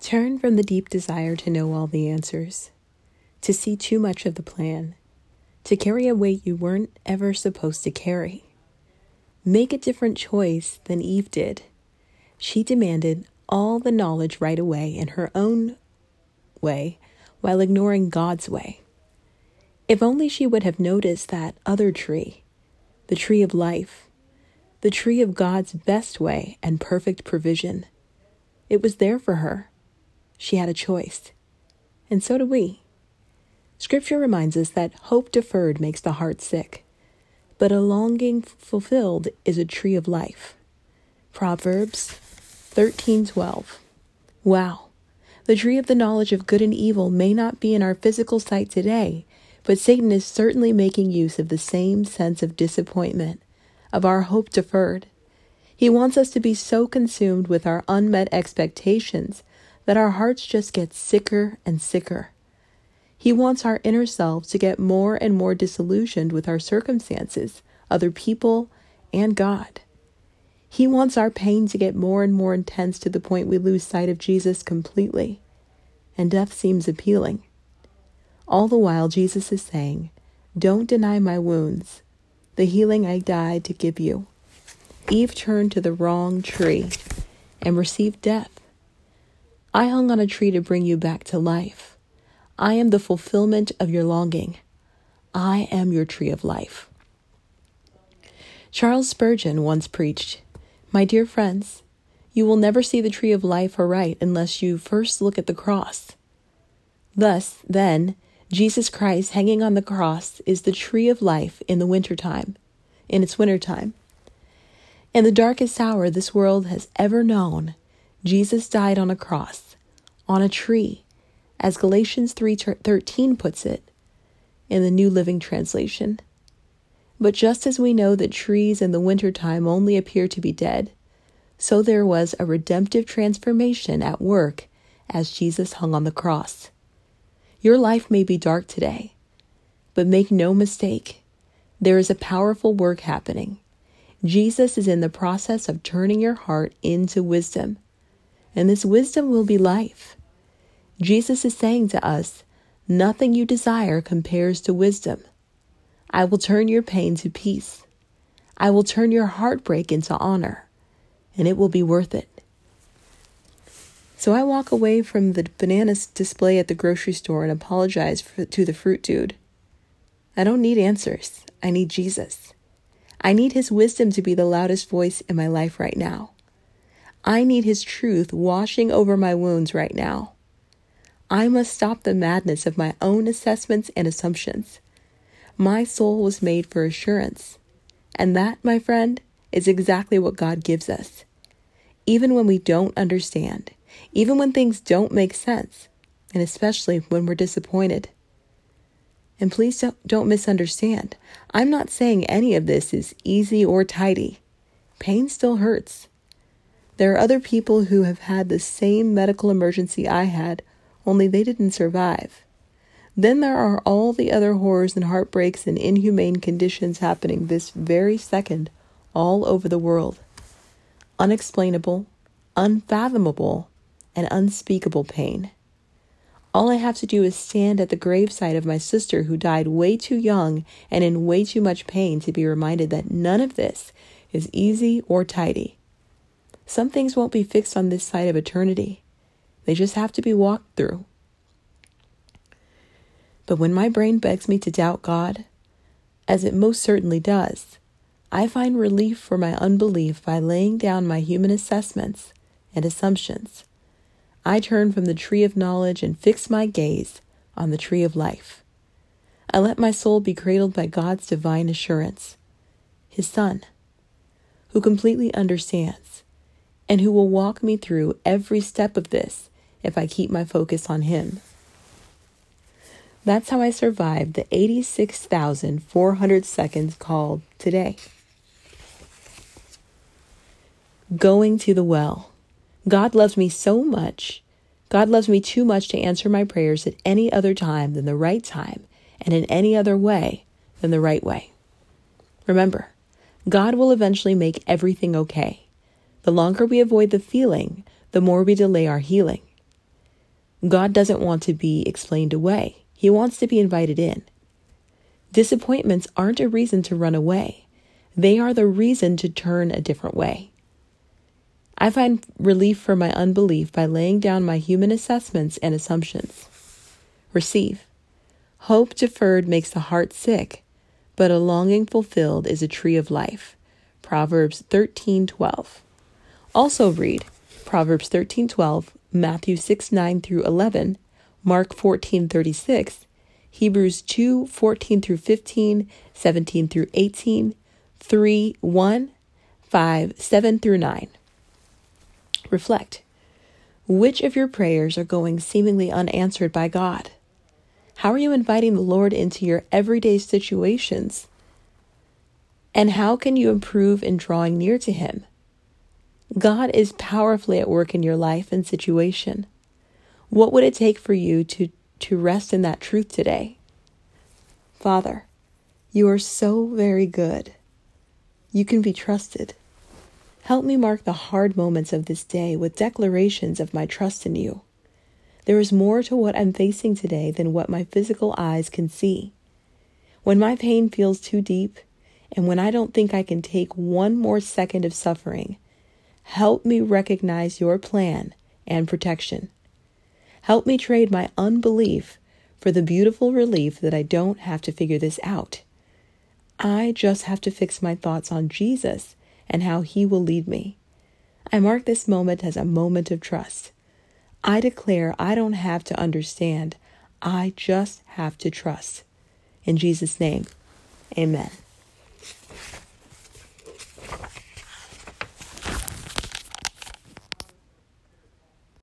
Turn from the deep desire to know all the answers, to see too much of the plan, to carry a weight you weren't ever supposed to carry. Make a different choice than Eve did. She demanded all the knowledge right away in her own way while ignoring God's way. If only she would have noticed that other tree, the tree of life, the tree of God's best way and perfect provision. It was there for her. She had a choice. And so do we. Scripture reminds us that hope deferred makes the heart sick, but a longing fulfilled is a tree of life. Proverbs 13:12. Wow. The tree of the knowledge of good and evil may not be in our physical sight today, but Satan is certainly making use of the same sense of disappointment, of our hope deferred. He wants us to be so consumed with our unmet expectations that our hearts just get sicker and sicker. He wants our inner selves to get more and more disillusioned with our circumstances, other people, and God. He wants our pain to get more and more intense to the point we lose sight of Jesus completely, and death seems appealing. All the while, Jesus is saying, Don't deny my wounds, the healing I died to give you. Eve turned to the wrong tree and received death. I hung on a tree to bring you back to life. I am the fulfillment of your longing. I am your tree of life. Charles Spurgeon once preached, My dear friends, you will never see the tree of life aright unless you first look at the cross. Thus, then, Jesus Christ hanging on the cross is the tree of life in the winter time, in its winter time. In the darkest hour this world has ever known, Jesus died on a cross, on a tree, as Galatians 3:13 puts it in the New Living Translation. But just as we know that trees in the winter time only appear to be dead, so there was a redemptive transformation at work as Jesus hung on the cross. Your life may be dark today, but make no mistake, there is a powerful work happening. Jesus is in the process of turning your heart into wisdom and this wisdom will be life. Jesus is saying to us, Nothing you desire compares to wisdom. I will turn your pain to peace. I will turn your heartbreak into honor, and it will be worth it. So I walk away from the bananas display at the grocery store and apologize for, to the fruit dude. I don't need answers. I need Jesus. I need his wisdom to be the loudest voice in my life right now. I need His truth washing over my wounds right now. I must stop the madness of my own assessments and assumptions. My soul was made for assurance. And that, my friend, is exactly what God gives us. Even when we don't understand, even when things don't make sense, and especially when we're disappointed. And please don't, don't misunderstand. I'm not saying any of this is easy or tidy. Pain still hurts. There are other people who have had the same medical emergency I had, only they didn't survive. Then there are all the other horrors and heartbreaks and inhumane conditions happening this very second all over the world. Unexplainable, unfathomable, and unspeakable pain. All I have to do is stand at the graveside of my sister who died way too young and in way too much pain to be reminded that none of this is easy or tidy. Some things won't be fixed on this side of eternity, they just have to be walked through. But when my brain begs me to doubt God, as it most certainly does, I find relief for my unbelief by laying down my human assessments and assumptions. I turn from the tree of knowledge and fix my gaze on the tree of life. I let my soul be cradled by God's divine assurance, His Son, who completely understands and who will walk me through every step of this if I keep my focus on Him. That's how I survived the 86,400 seconds called today. Going to the well. God loves me so much. God loves me too much to answer my prayers at any other time than the right time and in any other way than the right way. Remember, God will eventually make everything okay. The longer we avoid the feeling, the more we delay our healing. God doesn't want to be explained away, He wants to be invited in. Disappointments aren't a reason to run away, they are the reason to turn a different way. I find relief for my unbelief by laying down my human assessments and assumptions. Receive. Hope deferred makes the heart sick, but a longing fulfilled is a tree of life. Proverbs 13:12. Also read Proverbs 13:12, Matthew 6 9 through 11, Mark 14:36, Hebrews 2 14 through 15, 17 through 18, 3 1, 5 7 through 9. Reflect. Which of your prayers are going seemingly unanswered by God? How are you inviting the Lord into your everyday situations? And how can you improve in drawing near to Him? God is powerfully at work in your life and situation. What would it take for you to, to rest in that truth today? Father, you are so very good. You can be trusted. Help me mark the hard moments of this day with declarations of my trust in you. There is more to what I'm facing today than what my physical eyes can see. When my pain feels too deep, and when I don't think I can take one more second of suffering, Help me recognize your plan and protection. Help me trade my unbelief for the beautiful relief that I don't have to figure this out. I just have to fix my thoughts on Jesus and how he will lead me. I mark this moment as a moment of trust. I declare I don't have to understand, I just have to trust. In Jesus' name, amen.